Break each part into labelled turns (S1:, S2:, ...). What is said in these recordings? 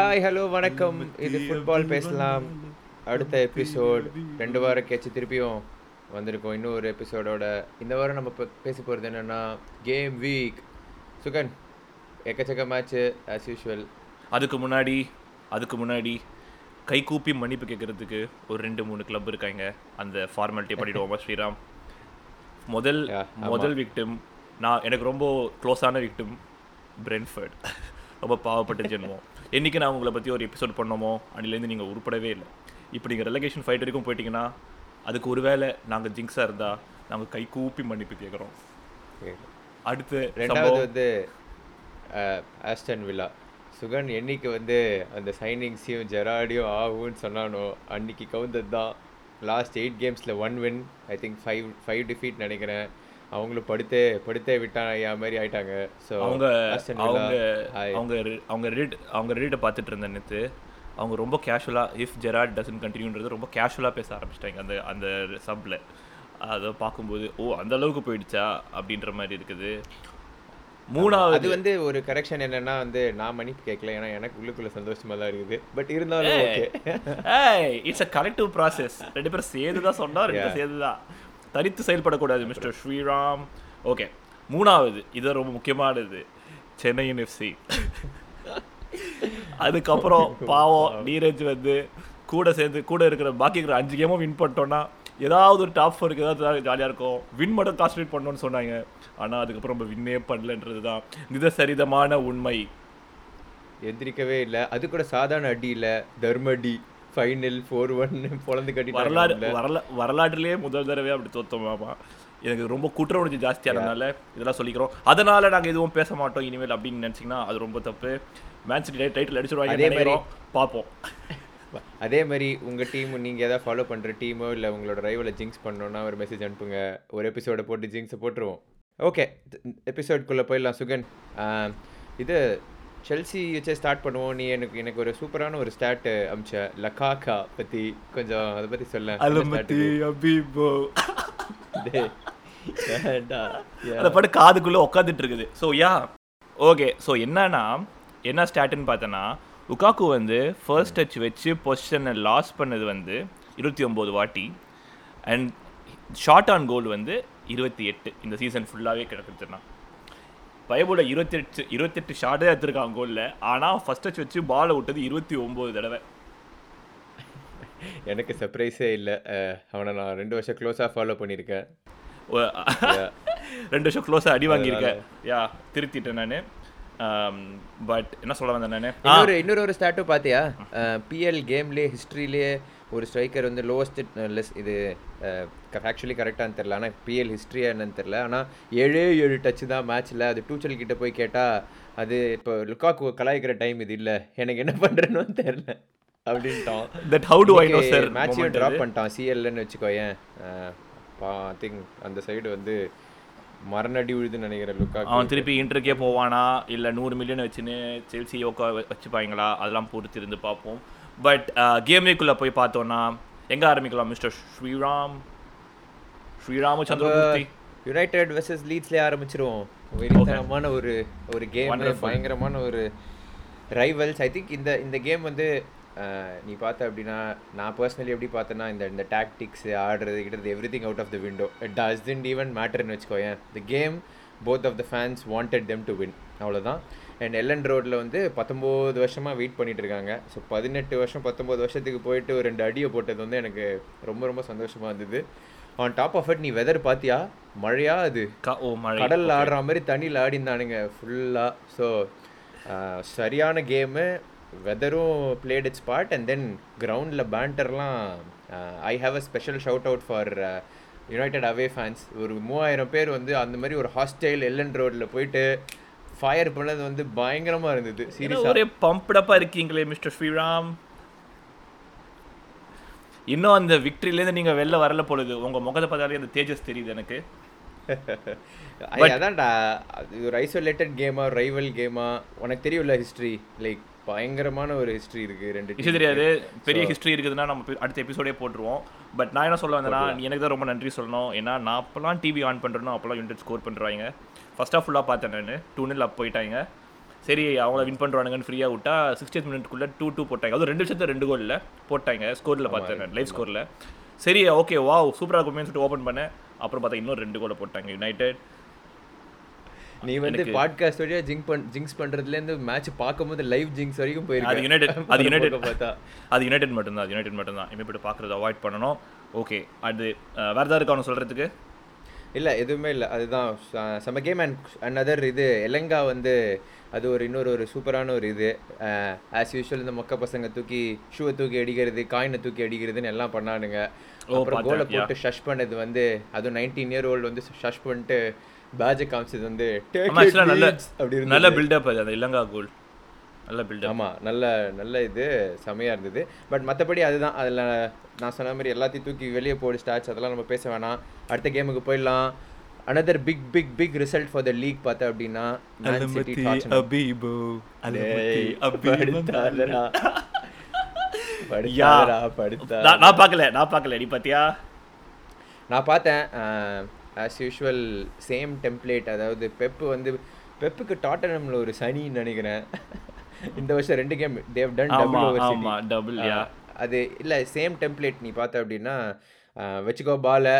S1: Hi hello வணக்கம். இது football பேசலாம். அடுத்த எபிசோட் ரெண்டு வாரம் கேச்சு திருப்பியும் வந்திருக்கோம். இன்னும் ஒரு எபிசோடோட இந்த வாரம் நம்ம இப்போ பேச போகிறது என்னென்னா கேம் வீக் சுகன் எக்கச்சக்க மேட்ச்சு ஆஸ் யூஷுவல்
S2: அதுக்கு முன்னாடி அதுக்கு முன்னாடி கை கூப்பி மன்னிப்பு கேட்கறதுக்கு ஒரு ரெண்டு மூணு கிளப் இருக்காங்க. அந்த ஃபார்மாலிட்டி பண்ணிடுவோமா ஸ்ரீராம்? முதல். முதல் விக்டிம் நான் எனக்கு ரொம்ப க்ளோஸான விக்டிம் பிரென்ஃபர்ட் ரொம்ப பாவப்பட்ட ஜென்மம். என்னைக்கு நான் உங்களை பற்றி ஒரு எபிசோட் பண்ணோமோ அன்னிலேருந்து நீங்கள் உருப்படவே இல்லை. இப்போ நீங்கள் ரெலகேஷன் ஃபைட் வரைக்கும் போயிட்டீங்கன்னா அதுக்கு ஒருவேளை நாங்கள் ஜிங்ஸாக இருந்தால் நாங்கள் கை கூப்பி மன்னிப்பு கேட்குறோம் அடுத்து
S1: ரெண்டாவது வந்து ஆஸ்டன் வில்லா சுகன் என்னைக்கு வந்து அந்த சைனிங்ஸையும் ஜெராடியும் ஆகும்னு சொன்னானோ அன்னைக்கு கவுந்தது தான் last eight கேம்ஸில் one win I think five five defeat நினைக்கிறேன். அவங்களும் படுத்தே படுத்தே விட்டான் ஐயா மாதிரி ஆயிட்டாங்க. ஸோ
S2: அவங்க அவங்க அவங்க அவங்க ரெட் அவங்க ரெடிட்டை பார்த்துட்டு இருந்த நேற்று அவங்க ரொம்ப கேஷுவலாக இஃப் ஜெராட் டசன் கண்டினியூன்றது ரொம்ப கேஷுவலாக பேச ஆரம்பிச்சிட்டாங்க அந்த அந்த சப்பில் அதை பார்க்கும்போது ஓ அந்த அளவுக்கு போயிடுச்சா? அப்படின்ற மாதிரி இருக்குது. மூணாவது
S1: அது வந்து ஒரு கரெக்ஷன் என்னன்னா வந்து நான் மன்னிப்பு கேட்கல. ஏன்னா எனக்கு உள்ளுக்குள்ள சந்தோஷமா தான் இருக்குது. பட் இருந்தாலும் okay
S2: it's a collective process ரெண்டு பேரும் சேர்ந்து தான் சொன்னா ரெண்டு பேரும் சேர்ந்து தான் தனித்து செயல்படக்கூடாது மிஸ்டர் ஸ்ரீராம். ஓகே மூணாவது இது ரொம்ப முக்கியமானது சென்னையின் எஃப்சி அதுக்கப்புறம் பாவம் நீரஜ் வந்து கூட சேர்ந்து கூட இருக்கிற பாக்கி இருக்கிற அஞ்சு கேமும் வின் பண்ணிட்டோம்னா ஏதாவது ஒரு டாப் ஃபோருக்கு ஏதாவது ஜாலியாக இருக்கும். வின் மட்டும் கான்சன்ட்ரேட் பண்ணணும்னு சொன்னாங்க. ஆனால் அதுக்கப்புறம் நம்ம வின்னே பண்ணலன்றது தான் நிதசரிதமான உண்மை.
S1: எந்திரிக்கவே இல்லை. அது கூட சாதாரண அடி இல்ல. தர்ம அடி. ஃபைனல் ஃபோர் ஒன் பொழந்து
S2: வரலாறு
S1: கட்டிட்டாங்க
S2: வரல வரலாற்றிலேயே முதல் தடவை அப்படி தோத்தோமாமா எனக்கு ரொம்ப குற்ற உணர்ச்சி ஜாஸ்தியானதுனால இதெல்லாம் சொல்லிக்கிறோம். அதனால நாங்க எதுவும் பேச மாட்டோம் இனிமேல் அப்படின்னு நினைச்சீங்கன்னா அது ரொம்ப தப்பு. மேன் சிட்டி டைட்டில் அடிச்சிருவாங்க
S1: அதே மாதிரி-
S2: பார்ப்போம்.
S1: அதே மாதிரி உங்க டீம் நீங்க ஏதாவது ஃபாலோ பண்ற டீமோ இல்ல உங்களோட ரைவலை ஜிங்க்ஸ் பண்ணணும்னா ஒரு மெசேஜ் அனுப்புங்க. ஒரு எபிசோட போட்டு ஜிங்க்ஸை போட்டுருவோம். ஓகே எபிசோட்குள்ள போயிடலாம் சுகன். இது செல்சி வச்சே ஸ்டார்ட் பண்ணுவோம். நீ எனக்கு எனக்கு ஒரு சூப்பரான ஒரு ஸ்டாட் அமிச்ச. லக்காக்கா பத்தி கொஞ்சம் அதை பத்தி சொல்ல
S2: அபிபோ.
S1: டேய், ஏன்டா?
S2: அதை பாட்டு காதுக்குள்ள உட்காந்துட்டு இருக்குது. So yeah. ஓகே ஸோ என்னன்னா என்ன ஸ்டாட்டுன்னு பார்த்தோன்னா உகாக்கு வந்து ஃபர்ஸ்ட் டச் வச்சு பொசிஷனை லாஸ் பண்ணது வந்து இருபத்தி ஒம்பது வாட்டி. அண்ட் ஷார்ட் ஆன் கோல் வந்து இருபத்தி எட்டு. இந்த சீசன் ஃபுல்லாகவே கிடக்குதுன்னா. பயபோல இருபத்தெட்டு இருபத்தெட்டு ஷார்ட்டே எடுத்திருக்கான் கோலில் ஆனால் ஃபர்ஸ்ட் டச் வச்சு பாலை விட்டது இருபத்தி ஒம்பது தடவை.
S1: எனக்கு சர்ப்ரைஸே இல்லை. அவனை நான் ரெண்டு வருஷம் க்ளோஸாக ஃபாலோ பண்ணியிருக்கேன்.
S2: ரெண்டு வருஷம் க்ளோஸாக அடி வாங்கியிருக்கேன் யா திருத்திட்டேன் நான். பட் என்ன சொல்ல வந்தேன் நான்?
S1: இன்னொரு இன்னொரு ஒரு ஸ்டாட்டும் பார்த்தியா? பிஎல் கேம்லேயே ஹிஸ்ட்ரியிலேயே ஒரு ஸ்ட்ரைக்கர் வந்து லோவஸ்ட் லெஸ் இது ஆக்சுவலி கரெக்டானு தெரில ஆனால் பிஎல் ஹிஸ்ட்ரியா என்னன்னு தெரில ஆனால் ஏழே ஏழு டச்சு தான் மேட்ச்சில் அது டூச்சல் கிட்ட போய் கேட்டால் அது இப்போ லுக்காக்கு கலாய்க்கிற டைம் இது இல்லை. எனக்கு என்ன பண்ணுறேன்னு தெரில அப்படின்ட்டான்.
S2: That how do I know sir
S1: மேட்சையும் drop பண்ணிட்டான். சிஎல்னு வச்சுக்கோ ஏன் ஐ திங்க் அந்த சைடு வந்து மரணடி விழுதுன்னு நினைக்கிறேன் லுக்காக்கு
S2: அவன் திருப்பி இன்டர்க்கே போவானா? இல்லை நூறு மில்லியன் வச்சுன்னு செல்சி யோக்கா வச்சுப்பாங்களா? அதெல்லாம் பொறுத்து இருந்து பார்ப்போம். பட் கேமேக்குள்ளே போய் பார்த்தோன்னா எங்கே ஆரம்பிக்கலாம் mister Sriram? Sriram Chandramoorthy?
S1: United versus லீட்ஸ்லேயே ஆரம்பிச்சிருவோம். வெறித்தனமான ஒரு ஒரு கேம். பயங்கரமான ஒரு ரைவல்ஸ் ஐ திங்க் இந்த இந்த கேம் வந்து நீ பார்த்த அப்படின்னா நான் பர்சனலி எப்படி பார்த்தேன்னா இந்த இந்த டாக்டிக்ஸ் ஆடுறது கிட்டது every thing out of the window it didn't even மேட்டர்னு வச்சுக்கோயேன். The game both of the fans wanted them to win அவ்வளோதான் அண்ட் எல்லன் ரோட்டில் வந்து பத்தொம்போது வருஷமாக வெயிட் பண்ணிட்டு இருக்காங்க ஸோ பதினெட்டு வருஷம் பத்தொம்போது வருஷத்துக்கு போயிட்டு ஒரு ரெண்டு அடியை போட்டது வந்து எனக்கு ரொம்ப ரொம்ப சந்தோஷமாக இருந்தது. ஆன் டாப் ஆஃப் இட் நீ வெதர் பாத்தியா? மழையா அது? கடல்ல ஆடுற மாதிரி தண்ணியில் ஆடிந்தானுங்க ஃபுல்லாக ஸோ சரியான game வெதரும் played its part and then கிரவுண்டில் பேண்டர்லாம் I have a special shout out for United away fans ஒரு மூவாயிரம் பேர் வந்து அந்த மாதிரி ஒரு ஹாஸ்டைல் எல்லன் ரோட்டில் போயிட்டு ஃபயர் பண்ணது வந்து பயங்கரமாக இருந்தது.
S2: என்ன
S1: சீரியஸாக
S2: ஒரே பம்ப்டப்பா இருக்கீங்களே மிஸ்டர் ஸ்ரீராம். இன்னும் அந்த விக்டரியிலேருந்து நீங்க வெளில வரல பொழுது உங்க முகத்தை பார்த்தாலே அந்த தேஜஸ் தெரியுது எனக்கு.
S1: அதான்டா அது ஒரு ஐசோலேட்டட் கேமா ரைவல் கேமா உனக்கு தெரியும்ல ஹிஸ்ட்ரி லைக் பயங்கரமான ஒரு ஹிஸ்ட்ரி இருக்கு ரெண்டு
S2: விஷயம் தெரியாது. பெரிய ஹிஸ்ட்ரி இருக்குதுன்னா நம்ம அடுத்த எபிசோடே போட்டுருவோம். பட் நான் என்ன சொல்ல வந்தேன்னா நீ எனக்கு தான் ரொம்ப நன்றி சொல்லணும். ஏன்னா நான் அப்போல்லாம் டிவி ஆன் பண்ணுறேனோ அப்போல்லாம் யூனிட் ஸ்கோர் பண்ணுறாங்க ஃபர்ஸ்ட் ஆஃப் ஃபுல்லாக பார்த்தேன் நான். டூ நில் அப் போயிட்டாங்க. சரி அவங்கள வின் பண்ணுறானுங்கன்னு ஃப்ரீயாக விட்டா சிக்ஸ்டி மினிட்குள்ளே டூ டூ போட்டாங்க. அதுவும் ரெண்டு விஷயத்த ரெண்டு கோலில் போட்டாங்க. ஸ்கோரில் பார்த்தேன் லைவ் ஸ்கோரில் சரி ஓகே வா சூப்பராக இருக்குமே சொல்லிட்டு ஓப்பன் பண்ணேன். அப்புறம் பார்த்தா இன்னும் ரெண்டு கோலை போட்டாங்க யுனைடெட்
S1: நீ வந்து பாட்காஸ்ட் வழியா ஜிங்க் பண் ஜிங்க்ஸ் பண்றதுல இருந்து மேட்ச் பார்க்கும்போது லைவ் ஜிங்க்ஸ் வரைக்கும்
S2: அது
S1: போயிருக்கு
S2: யுனைடெட் அது யுனைடெட்
S1: பார்த்தா.
S2: அது யுனைடெட் மட்டும்தான் அது யுனைடெட் மட்டும்தான். இனிமேல் போய்ட்டு பார்க்குறத அவாய்ட் பண்ணணும். ஓகே அது வேற ஏதாவது இருக்கா அவனு சொல்கிறதுக்கு
S1: இல்ல எதுவுமே இல்ல. அதுதான் செம கேம் அண்ட் அனதர் இது எலங்கா வந்து அது ஒரு இன்னொரு ஒரு சூப்பரான ஒரு இது. ஆஸ் யூஷுவல் இந்த மொக்க பசங்க தூக்கி ஷூவை தூக்கி அடிக்கிறது காயினை தூக்கி அடிக்கிறதுன்னு எல்லாம் பண்ணானுங்க. அப்புறம் கோலை. போட்டு ஷஷ் பண்ணது வந்து அதுவும் நைன்டீன் இயர் ஓல்டு வந்து ஷஷ் பண்ணிட்டு பேஜை காமிச்சது வந்து "Take
S2: ஆமாம் நல்ல
S1: Leeds" அப்படி.
S2: நல்ல பில்டப் அது அந்த இலங்கா கோல் நல்ல பில்டப்
S1: ஆமா நல்ல நல்ல இது செமையா இருந்தது. பட் மத்தபடி அதுதான் அதுல நான் சொன்ன மாதிரி எல்லாத்தையும் தூக்கி வெளியே போடு ஸ்டாட்ச் அதெல்லாம் நம்ம பேச வேணாம். அடுத்த கேமுக்கு போயிடலாம். Another big big big result for the league பார்த்தா அப்படின்னா
S2: நான் பார்க்கல நான் பார்க்கல. நீ பார்த்தியா?
S1: நான் பார்த்தேன் ஆஸ் யூஷுவல் சேம் டெம்ப்ளேட் அதாவது பெப்பு வந்து பெப்புக்கு டாட்டனம்ல ஒரு சனின்னு நினைக்கிறேன். இந்த வருஷம் ரெண்டு game they've done double over
S2: double
S1: அது இல்லை சேம் டெம்ப்ளேட் நீ பார்த்த அப்படின்னா வச்சுக்கோ பாலை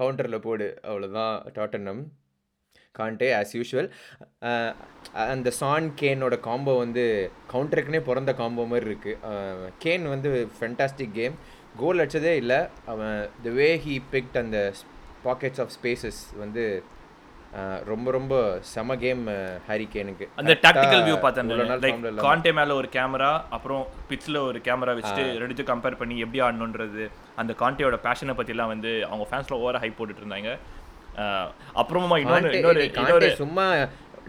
S1: கவுண்டரில் போடு. அவ்வளோதான் டாட்டனம் காண்டே ஆஸ் யூஷுவல் அந்த சான் கேனோட காம்போ வந்து கவுண்டருக்குனே பிறந்த காம்போ மாதிரி இருக்குது கேன் வந்து ஃபென்டாஸ்டிக் கேம் கோல் அடிச்சதே இல்லை. அவன் த வே ஹீ பிக்ட் அந்த பாக்கெட்ஸ் ஆஃப் ஸ்பேசஸ் வந்து ரொம்ப ரொம்ப செம கேம் ஹாரி கேனுக்கு
S2: அந்த டாக்டிக்கல் வியூ பார்த்தேன் லைக். கான்டே மேல ஒரு கேமரா அப்புறம் பிட்ச்ல ஒரு கேமரா வச்சுட்டு ரெண்டுத்தையும் கம்பேர் பண்ணி எப்படி ஆடணுன்றது அந்த கான்டேயோட பேஷனை பத்திலாம் வந்து அவங்க ஃபேன்ஸ்ல ஓவர ஹைப் போட்டுட்டு இருந்தாங்க அப்புறமா இன்னொரு இன்னொரு இன்னொரு
S1: சும்மா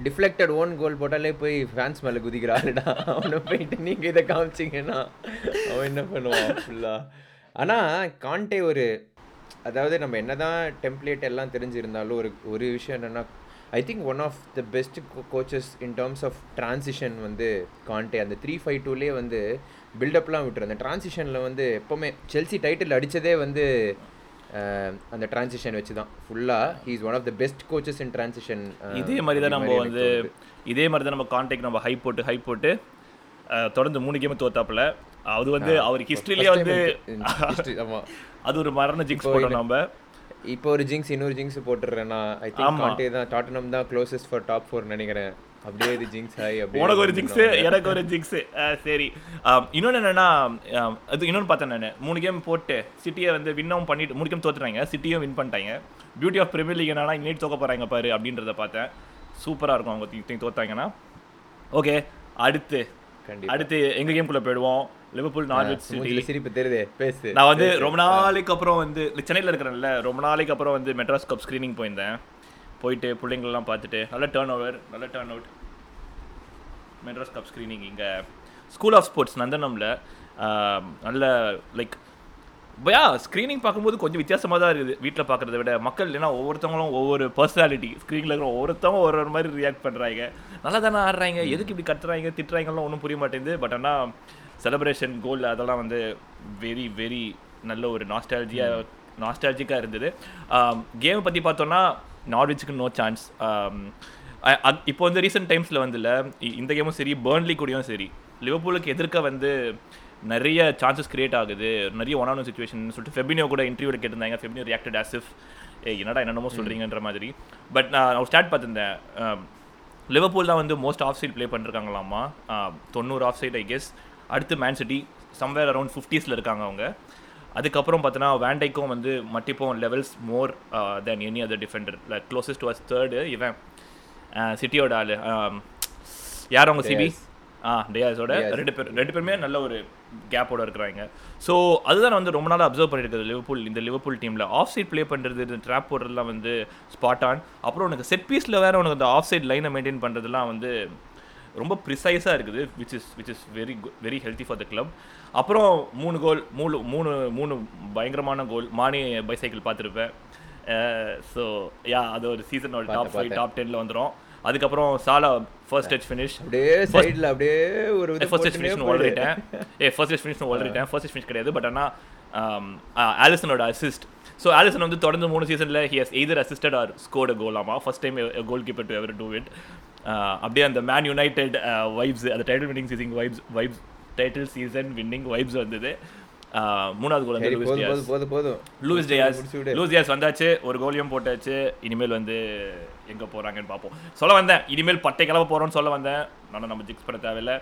S1: டிஃப்ளெக்டட் ஓன் கோல் போட்டாலே போய் ஃபேன்ஸ் மேல குதிக்கிறாருடா. அவனை போயிட்டு நீங்க இதை காமிச்சீங்கன்னா அவன் என்ன பண்ணுவான் ஃபுல்லா ஆனா காண்டே ஒரு அதாவது நம்ம என்னதான் டெம்ப்ளேட் எல்லாம் தெரிஞ்சிருந்தாலும் ஒரு ஒரு விஷயம் என்னன்னா I think one of the best coaches in terms of transition வந்து காண்டே அந்த த்ரீ ஃபைவ் டூலே வந்து பில்டப்லாம் விட்டுரு அந்த டிரான்சிஷனில் வந்து எப்போவுமே செல்சி டைட்டில் அடித்ததே வந்து அந்த டிரான்சிஷன் வச்சு தான் ஃபுல்லாக he is one of the best coaches in transition
S2: இதே மாதிரி தான் நம்ம வந்து இதே மாதிரி தான் நம்ம கான்டாக்ட் நம்ம ஹைப் போட்டு ஹைப் போட்டு தொடர்ந்து மூணு கேம் தோத்தாப்புல. அது வந்து அவர் ஹிஸ்டரியிலே வந்து அது ஒரு மரண ஜிக்ஸ் போட்டோம் நம்ம
S1: இப்போ ஒரு ஜிங்ஸ் இன்னொரு ஜிங்ஸ் போட்டுடுறேன் நான் ஐ திங்க். காண்டே தான் டாட்டனம் தான் க்ளோசஸ்ட் ஃபார் டாப் ஃபோர் நினைக்கிறேன். அப்படியே இது ஜிங்ஸ் ஆகி அப்படியே
S2: உனக்கு ஒரு ஜிக்ஸு எனக்கு ஒரு ஜிக்ஸு சரி. ஆம், இன்னொன்னு என்னன்னா அது இன்னொன்று பார்த்தேன் நான். மூணு கேம் போட்டு சிட்டியை வந்து வின்னும் பண்ணிட்டு மூணு கேம் தோத்துறாங்க சிட்டியும் வின் பண்ணிட்டாங்க. பியூட்டி ஆஃப் பிரீமியர் லீக் என்னன்னா இன்னைக்கு தோக்க போறாங்க பாரு அப்படின்றத பார்த்தேன். சூப்பராக இருக்கும் அவங்க தோத்தாங்கன்னா. ஓகே அடுத்து. அடுத்து எங்க கேம்குள்ள போயிடுவோம்? லிவர்பூல் நார்விச் சிட்டி
S1: சிரிப்பு தெரியுதே பேசு.
S2: நான் வந்து ரொம்ப நாளைக்கு அப்புறம் வந்து சென்னையில் இருக்கிறேன்ல ரொம்ப நாளைக்கு அப்புறம் வந்து மெட்ராஸ் கப் ஸ்க்ரீனிங் போயிருந்தேன். போயிட்டு பிள்ளைங்களெல்லாம் பார்த்துட்டு நல்ல டேர்ன் ஓவர் நல்ல turn out Madras cup screening இங்கே. ஸ்கூல் ஆஃப் ஸ்போர்ட்ஸ் நந்தனமில். நல்ல லைக் பயா ஸ்க்ரீனிங் பார்க்கும்போது கொஞ்சம் வித்தியாசமாக தான் இருக்குது வீட்டில் பார்க்குறத விட. மக்கள் ஏன்னா ஒவ்வொருத்தவங்களும் ஒவ்வொரு பர்சனாலிட்டி ஸ்க்ரீனில் இருக்கிற ஒவ்வொருத்தவங்க ஒரு ஒரு மாதிரி ரியாக்ட் பண்ணுறாங்க நல்லா தானே ஆடுறாங்க எதுக்கு இப்படி கத்துறாங்க திட்டுறாங்கலாம் ஒன்றும் புரிய மாட்டேங்குது. பட் ஆனால் செலிப்ரேஷன் கோல் அதெல்லாம் வந்து வெரி வெரி நல்ல ஒரு நாஸ்டாலஜியாக நாஸ்டாலஜிக்காக இருந்தது. கேமை பற்றி பார்த்தோன்னா நார்விச்சுக்கு நோ சான்ஸ் இப்போ வந்து ரீசெண்ட் டைம்ஸில் வந்துல இ- இந்த கேமும் சரி பேர்ன்லி கூடயும் சரி லிவர்பூலுக்கு எதிர்க்க வந்து நிறைய சான்சஸ் கிரியேட் ஆகுது. நிறைய ஒன் ஆன் சுச்சுவேஷன் சொல்லிட்டு ஃபெபினியோ கூட இன்டர்வியூவில் கேட்டிருந்தாங்க. ஃபெபினியோ ரியாக்டட் ஆசிஃப் ஏ என்னடா என்னென்னமோ சொல்கிறீங்கன்ற மாதிரி. பட் நான் ஒரு ஸ்டார்ட் பார்த்துருந்தேன். லிவர்பூல் தான் வந்து மோஸ்ட் ஆஃப் சைட் ப்ளே பண்ணிருக்காங்களாமா தொண்ணூறு ஆஃப் சைட் ஐ கெஸ் அடுத்து மேன் சிட்டி சம்வேர் அரௌண்ட் ஃபிஃப்டிஸில் இருக்காங்க அவங்க. அதுக்கப்புறம் பார்த்தோன்னா வேண்டைக்கும் வந்து மட்டிப்போம் levels more than any other defender like closest was third இவன் சிட்டியோட ஆள் யார் அவங்க சிபி. ஆ டேயாஸோட. ரெண்டு பேர் ரெண்டு பேருமே நல்ல ஒரு கேப்போட இருக்கிறாங்க. ஸோ அதுதான் வந்து ரொம்ப நாளாக அப்சர்வ் பண்ணியிருக்கிறது லிவர்பூல் இந்த லிவர்பூல் டீமில் ஆஃப் சைட் ப்ளே பண்ணுறது இந்த ட்ராப் போடுறதுலாம் வந்து ஸ்பாட் ஆன் அப்புறம் உனக்கு செட் பீஸில் வேறு உனக்கு அந்த ஆஃப் சைட் லைனை மெயின்டைன் பண்ணுறதுலாம் வந்து ரொம்ப ப்ரிசைஸாக இருக்குது which is which is very very healthy for the club அப்புறம் மூணு கோல் மூணு மூணு மூணு பயங்கரமான கோல் மானி பைசைக்கிள் பார்த்துருப்பேன். ஸோ யா அது ஒரு சீசனோட டாப் ஃபைவ். டாப் டென்னில் வந்துடும் அதுக்கப்புறம் சாலா ஃபர்ஸ்ட் டச் ஃபினிஷ்
S1: அப்படியே சைடுல அப்படியே ஒரு
S2: ஃபர்ஸ்ட்
S1: போட்டுனே
S2: ஃபினிஷ். ஓடிட்டேன் ஏ ஃபர்ஸ்ட் ஃபினிஷ் ஓடிட்டேன் ஃபர்ஸ்ட் ஃபினிஷ் கிடையாது பட் ஆனால் ஆலிசனோட அசிஸ்ட் ஸோ ஆலிசன் வந்து தொடர்ந்து மூணு சீசனில் he has either assisted or scored கோலாமா first time goalkeeper to ever do it அப்படியே அந்த மேன் யுனைடெட் வைப்ஸ் அந்த title winning season vibes vibes title season winning vibes வந்தது. மூணாவது கோல் வந்து லூயிஸ் டியாஸ்.
S1: போதும் போதும் போதும்.
S2: Luis Diaz. லூயிஸ் டியாஸ் வந்தாச்சு ஒரு கோலியும் போட்டாச்சு இனிமேல் வந்து எங்க போறாங்கன்னு பார்ப்போம். சொல்ல வந்தேன் இனிமேல் பட்டை கிளம்ப போறோம்னு சொல்ல வந்தேன். நானும் நம்ம ஜிக்ஸ் பண்ண தேவையில்ல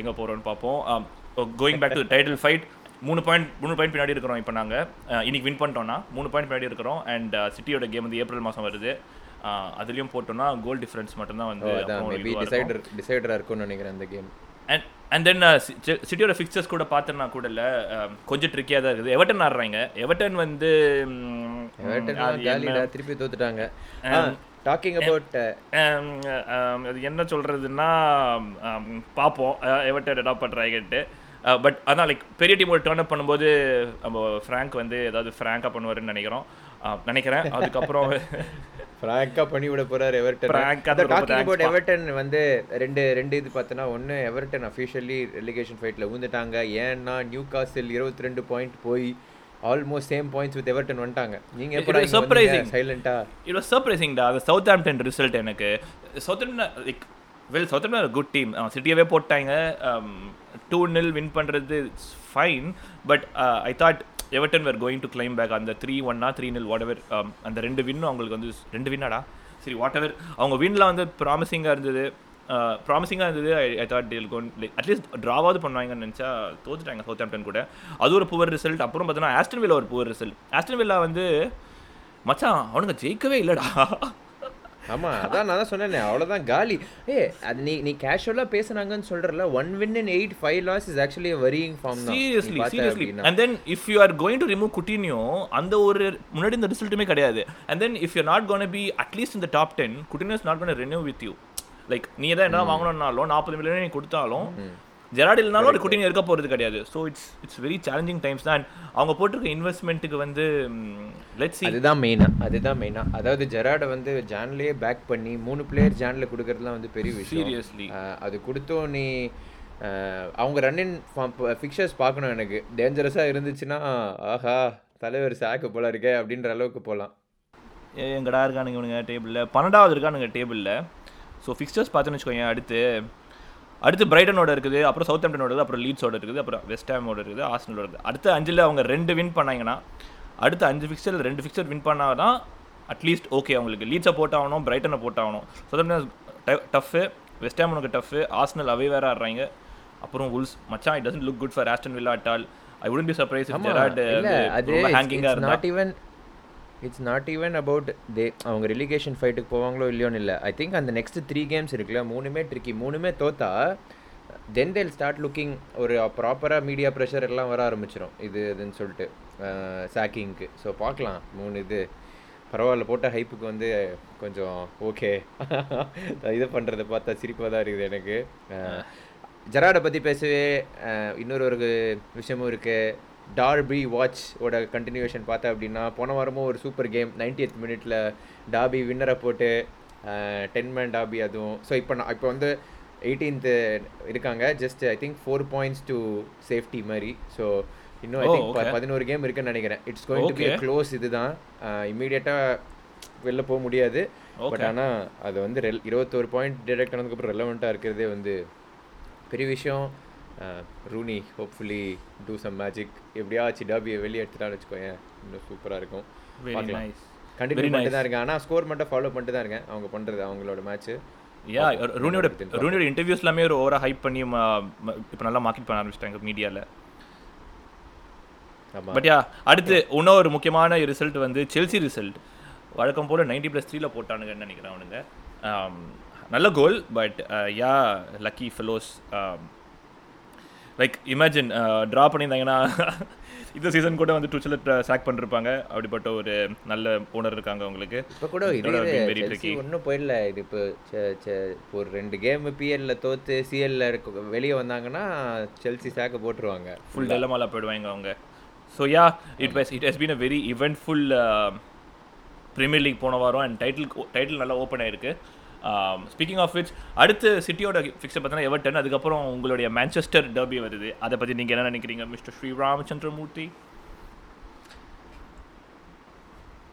S2: எங்க போறோம்னு பார்ப்போம். Going back to title fight மூணு பாயிண்ட் மூணு பாயிண்ட் பின்னாடி இருக்கிறோம் இப்போ நாங்கள் இன்னைக்கு வின் பண்ணிட்டோம்னா மூணு பாயிண்ட் பின்னாடி இருக்கிறோம். அண்ட் சிட்டியோட கேம் வந்து ஏப்ரல் மாதம் வருது. அதுலயும் போட்டோம்னா கோல் டிஃபரன்ஸ் மட்டும்தான் வந்து.
S1: டிசைடர் டிசைடரா இருக்கும்னு நினைக்கிறேன் அந்த கேம்
S2: அண்ட் அண்ட் தென் சிட்டியோட ஃபிக்சர்ஸ் கூட பார்த்தோன்னா கூட இல்லை கொஞ்சம் ட்ரிக்கியாக தான் இருக்குது. எவர்டன் ஆடுறாங்க. எவர்டன் வந்து
S1: திருப்பி தோத்துட்டாங்க. டாக்கிங் அபவுட்
S2: um, um, அது என்ன சொல்கிறதுன்னா பார்ப்போம். எவர்டன் என்ன பண்ணுறாங்கன்ட்டு பட் அதான் லைக் பெரிய டீமோட டேர்ன் அப் பண்ணும்போது நம்ம ஃப்ராங்க் வந்து ஏதாவது ஃப்ராங்காக பண்ணுவாருன்னு நினைக்கிறோம். Uh, நினைக்கிறேன். அதுக்கப்புறம்
S1: ஃப்ராங்கா பண்ணி விட போறாரு எவர்டன் அந்த டாக்கிங். எவர்டன் வந்து ரெண்டு ரெண்டு இது பார்த்தனா ஒன்னு எவர்டன் அஃபிஷியலி ரெலிகேஷன் ஃபைட்ல ஊந்துட்டாங்க ஏன்னா நியூ காசில் இருபத்தி ரெண்டு பாயிண்ட் போய் almost same points with Everton வந்துட்டாங்க. நீங்க எப்படி
S2: surprising.
S1: சைலண்டா
S2: இட் வாஸ் சர்ப்ரைசிங்டா அந்த சவுத் ஆம்டன் ரிசல்ட் எனக்கு. South like well Southampton good team சிட்டியவே போட்டாங்க. டூ நில் வின் பண்ணுறது it's fine but I thought Everton were going to claim back அந்த த்ரீ ஒன்னா த்ரீ நில் வாட் எவர் அந்த ரெண்டு வின்னும் அவங்களுக்கு வந்து ரெண்டு வின்னாடா சரி வாட் எவர் அவங்க வின்லாம் வந்து ப்ராமிசிங்காக இருந்தது. ப்ராமிசிங்காக இருந்தது. I thought they'll gone like at least ட்ராவாவது பண்ணுவாங்கன்னு நினச்சா தோத்துட்டாங்க சவுத் ஆம்டன் கூட. அது ஒரு புவர் ரிசல்ட் அப்புறம் பார்த்தோன்னா ஆஸ்டன் வில்லா ஒரு புவர் ரிசல்ட் ஆஸ்டன் வில்லா வந்து மச்சான் அவனுங்க ஜெயிக்கவே இல்லைடா.
S1: ஆமா அதான் நான் தான் சொன்னேனே அவ்வளவுதான் காலி. ஏ அது நீ நீ கேஷுவலா பேசுனாங்கன்னு சொல்றல one win in eight five loss is actually worrying form
S2: seriously seriously. And then if you are going to remove Coutinho அந்த ஒரு முன்னாடி இந்த ரிசல்ட்டுமே கிடையாது. And then if you not gonna be at least இந்த top ten Coutinho is not gonna renew with you like நீ தான் என்ன வாங்கணும்னாலும் நாற்பது மில்லியன் நீ கொடுத்தாலும் ஜெராட் இல்லைனாலும் ஒரு குட்டினியோ இருக்க போகிறது கிடையாது. So it's it's very challenging times தான் அவங்க போட்டிருக்க இன்வெஸ்ட்மெண்ட்டுக்கு வந்து லெட்ஸ்
S1: அதுதான் மெயினா அதுதான் மெயினா அதாவது ஜெராட வந்து ஜான்லயே பேக் பண்ணி மூணு பிளேயர் ஜான்ல கொடுக்கறதுலாம் வந்து பெரிய விஷயம்.
S2: சீரியஸ்லி
S1: அது கொடுத்தோம் நீ அவங்க ரன் இன் ஃபிக்சர்ஸ் பார்க்கணும் எனக்கு. டேஞ்சரஸா இருந்துச்சுன்னா ஆஹா தலைவர் சாக்கு போல இருக்கே அப்படின்ற அளவுக்கு போகலாம்
S2: எங்கடா இருக்கானுங்க இவனுங்க டேபிளில் பன்னெண்டாவது இருக்கானுங்க டேபிளில் ஸோ ஃபிக்ஸ்டர்ஸ் பார்த்தோன்னு வச்சுக்கோங்க அடுத்து. அடுத்து பிரைட்டனோட இருக்குது அப்புறம் சவுத் ஆம்டனோட இருக்குது அப்புறம் லீட்ஸோட இருக்குது அப்புறம் வெஸ்ட் ஹாமோட இருக்குது ஆர்சனலோட இருக்குது. அடுத்த அஞ்சில் அவங்க ரெண்டு வின் பண்ணாங்கன்னா அடுத்த அஞ்சு ஃபிக்சர் ரெண்டு ஃபிக்சர் வின் பண்ணாதான் அட்லீஸ்ட் ஓகே அவங்களுக்கு லீட்ஸை போட்டாகணும் பிரைட்டனை போட்டாகணும். சவுத் டஃப்பு வெஸ்ட் ஹாமனுக்கு டஃப்பு ஆர்சனல் அவை வேற ஆடுறாங்க. அப்புறம் உல்ஸ் மச்சான் it doesn't look good for Aston Villa at all I wouldn't be surprise Gerrard ஹேங்கிங்காக இருந்தா.
S1: Not even it's not even about they அவங்க ரிலிகேஷன் ஃபைட்டுக்கு போவாங்களோ இல்லையோன்னு இல்லை. ஐ திங்க் அந்த நெக்ஸ்ட் த்ரீ கேம்ஸ் இருக்குல்ல மூணுமே ட்ரிக்கி மூணுமே தோத்தா தென் தேல் ஸ்டார்ட் லுக்கிங் ஒரு ப்ராப்பராக மீடியா ப்ரெஷர் எல்லாம் வர ஆரம்பிச்சிடும் இது இதுன்னு சொல்லிட்டு சாக்கிங்க்கு ஸோ பார்க்கலாம். மூணு இது. பரவாயில்ல போட்ட ஹைப்புக்கு வந்து கொஞ்சம் ஓகே இது பண்ணுறதை பார்த்தா சிரிப்பாக தான் இருக்குது எனக்கு. ஜெராடை பற்றி பேசவே இன்னொரு ஒரு விஷயமும் இருக்குது டார்பி வாட்ச் ஓட கண்டினியூஷன் பார்த்தா அப்படின்னா போன வாரமும் ஒரு சூப்பர் கேம் 90th மினிட்ல டாபி வின்னரை போட்டு டென் மேன் டாபி அதுவும். ஸோ இப்போ நான் இப்போ வந்து எயிட்டீன்த்து இருக்காங்க. Just I think four points to safety மாதிரி. ஸோ இன்னும் ஐ
S2: Oh,
S1: திங்க்
S2: okay.
S1: பதினோரு கேம் இருக்குன்னு நினைக்கிறேன். It's going to be
S2: Okay.
S1: Close இதுதான். இமீடியட்டாக வெளில போக முடியாது. பட். ஆனால் அது வந்து ரெல் இருபத்தோரு பாயிண்ட் டிடெக்ட் ஆனதுக்கப்புறம் ரெலவெண்ட்டாக இருக்கிறதே வந்து பெரிய விஷயம். Rooney hopefully do some magic எப்படியாச்சும் டாபியை வெளியே எடுத்துட்டான்னு வச்சுக்கோயேன். இன்னும் சூப்பராக இருக்கும். கண்டினியூ பண்ணிட்டு. தான் இருக்கேன். ஆனால் ஸ்கோர் மட்டும் ஃபாலோ பண்ணிட்டு தான் இருக்கேன். அவங்க பண்ணுறது அவங்களோட மேட்ச்சு
S2: யா. ரூனியோட ரூனியோட இன்டர்வியூஸ் எல்லாமே ஒரு ஓவரா ஹைப் பண்ணி இப்போ நல்லா மார்க்கெட் பண்ண ஆரம்பிச்சிட்டாங்க மீடியாவில் பட் யா அடுத்து இன்னொரு முக்கியமான ரிசல்ட் வந்து செல்சி ரிசல்ட் வழக்கம் போல் நைன்டி ப்ளஸ் த்ரீல போட்டானுங்கன்னு நினைக்கிறேன் அவனுங்க. Um, நல்ல goal but yeah lucky fellows like imagine draw பண்ணியிருந்தாங்கன்னா இந்த சீசன் கூட வந்து டுச்சில் சாக் பண்ணிருப்பாங்க. அப்படிப்பட்ட ஒரு நல்ல ஓனர் இருக்காங்க அவங்களுக்கு.
S1: இப்போ கூட. ஒன்றும் போயிடல. இது இப்போ ஒரு ரெண்டு கேம் பிஎல்ல தோத்து சிஎல்ல வெளியே வந்தாங்கன்னா செல்சி சாக்க போட்டுருவாங்க.
S2: ஃபுல் டெலமால போயிடுவாங்க அவங்க. So yeah it was it has been a very eventful Premier League போன வாரம். அண்ட் டைட்டில் டைட்டில் நல்லா ஓப்பன் ஆயிருக்கு. ஸ்பீக்கிங் ஆஃப் விச் அடுத்து சிட்டியோட ஃபிக்ஸை பார்த்தீங்கன்னா எவர்டன் அதுக்கப்புறம் உங்களுடைய மேன்செஸ்டர் டர்பி வருது. அதை பற்றி நீங்கள் என்ன நினைக்கிறீங்க மிஸ்டர் ஸ்ரீ ராமச்சந்திரமூர்த்தி?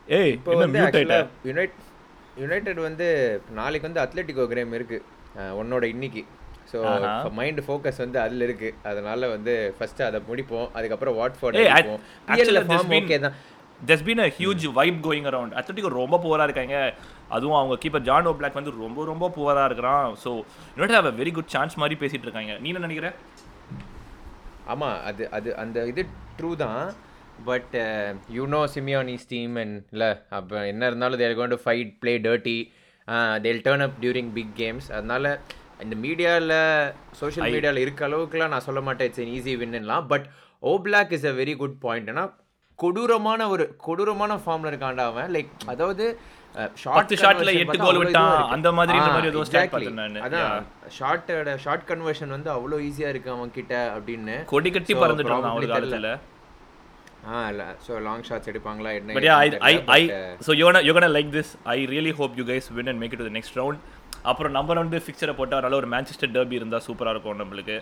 S2: ஏய்
S1: இப்போ வந்து யுனைட் யுனைடெட் வந்து நாளைக்கு வந்து அத்லெட்டிகோ கேம் இருக்கு. அஹ், உன்னோட இன்னைக்கு. ஸோ. மைண்ட் ஃபோக்கஸ் வந்து அதில் இருக்கு. அதனால வந்து ஃபர்ஸ்ட் அதை முடிப்போம். அதுக்கப்புறம் வாட்ஃபோர்ட்
S2: actually,
S1: பிஎல்ல ஃபார்ம் ஓகே தான்.
S2: there's been a huge vibe going around. Atletico ரொம்ப புவராக இருக்காங்க. அதுவும் அவங்க கீப்பர் ஜான் ஓ பிளாக் வந்து ரொம்ப ரொம்ப புவராக இருக்கிறான். So United have a very good chance மாதிரி பேசிட்டு இருக்காங்க. நீ என்ன நினைக்கிற?
S1: ஆமா அது அது அந்த இது ட்ரூ தான். But you know Simeone's team and இல்லை அப்போ என்ன இருந்தாலும் they're going to fight play dirty they'll turn up during big games அதனால இந்த மீடியாவில் சோஷியல் மீடியாவில் இருக்க அளவுக்குலாம் நான் சொல்ல மாட்டேன். It's easy வின்னுலாம் but Oblak is a very good point ஏன்னா கொடூரமான ஒரு கொடூரமான ஃபார்ம்ல இருக்காண்டா அவன். லைக் அதாவது
S2: பத்து shotல எட்டு goal விட்டான், அந்த மாதிரின்ற மாதிரி ஏதோ stat பார்த்தேன் நானு.
S1: அதான் ஷார்ட்டோட ஷார்ட் கன்வர்ஷன் வந்து அவ்வளோ ஈஸியா இருக்கு அவன் கிட்ட அப்படின்னு.
S2: கொடி கட்டி
S1: So,
S2: பறந்துட்டு இருந்தான் ஒரு
S1: probably
S2: காலத்துல
S1: ஆ இல்ல. ஸோ லாங் ஷாட்ஸ் எடுப்பாங்களா என்ன
S2: but yeah I I I
S1: but, uh,
S2: so you know யோகனா like this I really hope you guys win and make it to next round அப்புறம் நம்பர் வந்து ஃபிக்சரை போட்டால் நல்ல ஒரு மேன்செஸ்டர் டர்பி இருந்தால் சூப்பராக இருக்கும் நம்மளுக்கு.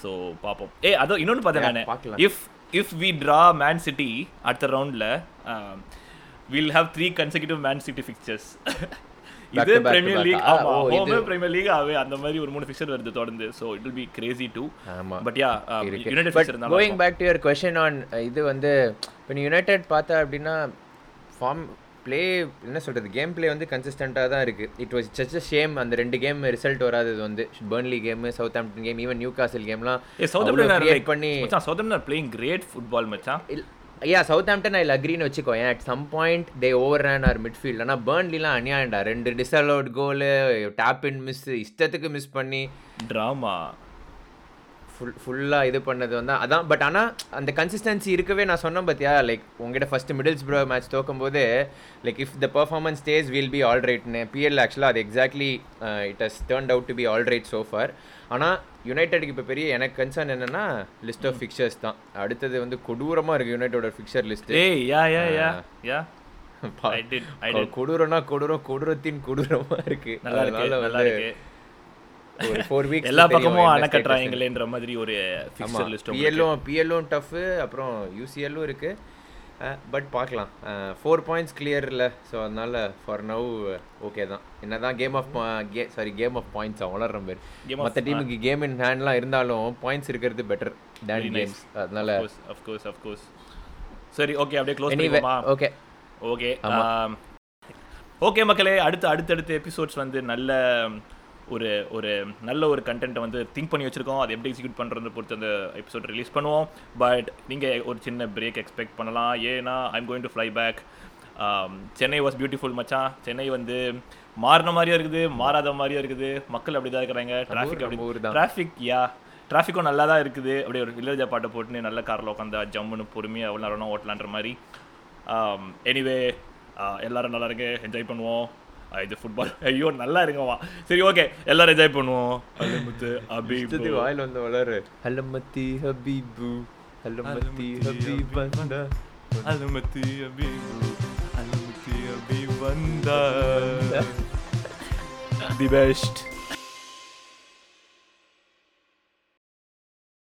S2: ஸோ பார்ப்போம். ஏ அதோ இன்னொன்று பார்த்தேன் நான். If if we draw Man City அடுத்த ரவுண்டில் will have three consecutive Man City fixtures இது பிரீமியர். லீக் ஆமா ஹோமே பிரீமியர் லீக் ஆவே அந்த மாதிரி ஒரு மூணு ஃபிக்சர் வருது தொடர்ந்து. So it will be crazy too
S1: ஆமா.
S2: பட் யா யுனைடெட் ஃபிக்சர் இருந்தாலும்
S1: going back to your question on இது வந்து இப்போ யுனைடெட் பார்த்த அப்படின்னா ஃபார்ம் ப்ளே என்ன சொல்றது கேம் ப்ளே வந்து கன்சிஸ்டண்ட்டாக தான் இருக்கு. இட் வாஸ் ஜஸ்ட் ஷேம் அந்த ரெண்டு கேம் ரிசல்ட் வராதது வந்து. Burnley game Southampton game even Newcastle கேம்லாம்
S2: சவுத்
S1: பண்ணி
S2: சவுத் பிளேயிங் கிரேட் ஃபுட்பால் மச்சான்.
S1: யா சவுத் ஆம்டன் ஐ அக்ரின்னு வச்சுக்கோ. ஏன் at some point they overrun our midfield ஆனால் பேர்ன்லிலாம் அநியாயண்டா ரெண்டு disallowed goal tap in miss இஷ்டத்துக்கு மிஸ் பண்ணி
S2: ட்ராமா
S1: ஃபுல் ஃபுல்லாக இது பண்ணது வந்து அதான். பட் ஆனால் அந்த கன்சிஸ்டன்சி இருக்கவே நான் சொன்னேன் பார்த்தியா லைக் உங்ககிட்ட first மிடில்ஸ் bro match தோக்கும்போது like if the performance stays will be all ரைட்னு PL ஆக்சுவலாக அது exactly it has turned out to be all right so far ஆனால் யுனைடெடுக்கு இப்போ பெரிய எனக்கு கன்சர்ன் என்னன்னா லிஸ்ட் ஆஃப் ஃபிக்சர்ஸ் தான். அடுத்தது வந்து கொடூரமாக இருக்குது யுனைடோட ஃபிக்சர் லிஸ்ட்
S2: ஏய் யா யா யா யா.
S1: கொடூரம்னா கொடூரம் கொடூரத்தின் கொடூரமா இருக்கு.
S2: நல்லா இருக்கு
S1: அதனால வந்து
S2: இருக்கு.
S1: ஒரு ஃபோர் வீக்ஸ்
S2: எல்லா பக்கமும் அணை கட்டுறாங்களேன்ற மாதிரி ஒரு ஃபிக்சர் லிஸ்ட்
S1: பிஎல்லும் பிஎல்லும் டஃப்பு அப்புறம் யூசிஎல்லும் இருக்கு. பட் பார்க்கலாம். ஃபோர் பாயிண்ட்ஸ் கிளியர் இல்லை ஸோ அதனால ஃபார் நவ் ஓகே தான். என்னதான் game of K sorry game of points வளர்ற பேர்
S2: Game of-
S1: மற்ற டீமுக்கு கேம் இன் ஹேண்ட்லாம் இருந்தாலும் பாயிண்ட்ஸ் இருக்கிறது பெட்டர் தேன். கேம்ஸ் அதனால
S2: ஆஃப் கோர்ஸ் ஆஃப் கோர்ஸ் சரி ஓகே அப்படியே க்ளோஸ் பண்ணிப்போமா
S1: ஓகே
S2: ஓகே ஓகே மக்களே அடுத்து அடுத்தடுத்த எபிசோட்ஸ் வந்து நல்ல ஒரு ஒரு நல்ல ஒரு கண்டென்ட்டை வந்து திங்க் பண்ணி வச்சிருக்கோம். அதை எப்படி எக்ஸிக்யூட் பண்ணுறது பொறுத்து அந்த எபிசோட் ரிலீஸ் பண்ணுவோம். பட் நீங்கள் ஒரு சின்ன பிரேக் எக்ஸ்பெக்ட் பண்ணலாம். ஏன்னா I'm going to fly back Chennai was beautiful மச்சான். சென்னை வந்து மாறின மாதிரியும் இருக்குது மாறாத மாதிரியும் இருக்குது. மக்கள் அப்படி தான் இருக்கிறாங்க டிராஃபிக் அப்படி. டிராஃபிக் யா டிராஃபிக்கும் நல்லா தான் இருக்குது. அப்படியே ஒரு வில்லேஜா பாட்டை போட்டுன்னு நல்ல காரில் உட்காந்தா ஜம்முன்னு பொறுமையாக எவ்வளோ நேரம் ஓட்டலான்ற மாதிரி. எனிவே எல்லாரும் நல்லா இருக்கு என்ஜாய் பண்ணுவோம். இது ஃபுட்பால் ஐயோ நல்லா இருக்குவா சரி ஓகே எல்லாரும் என்ஜாய் பண்ணுவோம். அலிமுத்து அபி
S1: இஷ்டத்துக்கு வாயில் வந்து வளரு. ஹலமத்தி ஹபீபு. ஹலமத்தி ஹபீபந்தா
S2: அலுமதி அபி அலுமதி அபி வந்தா. The best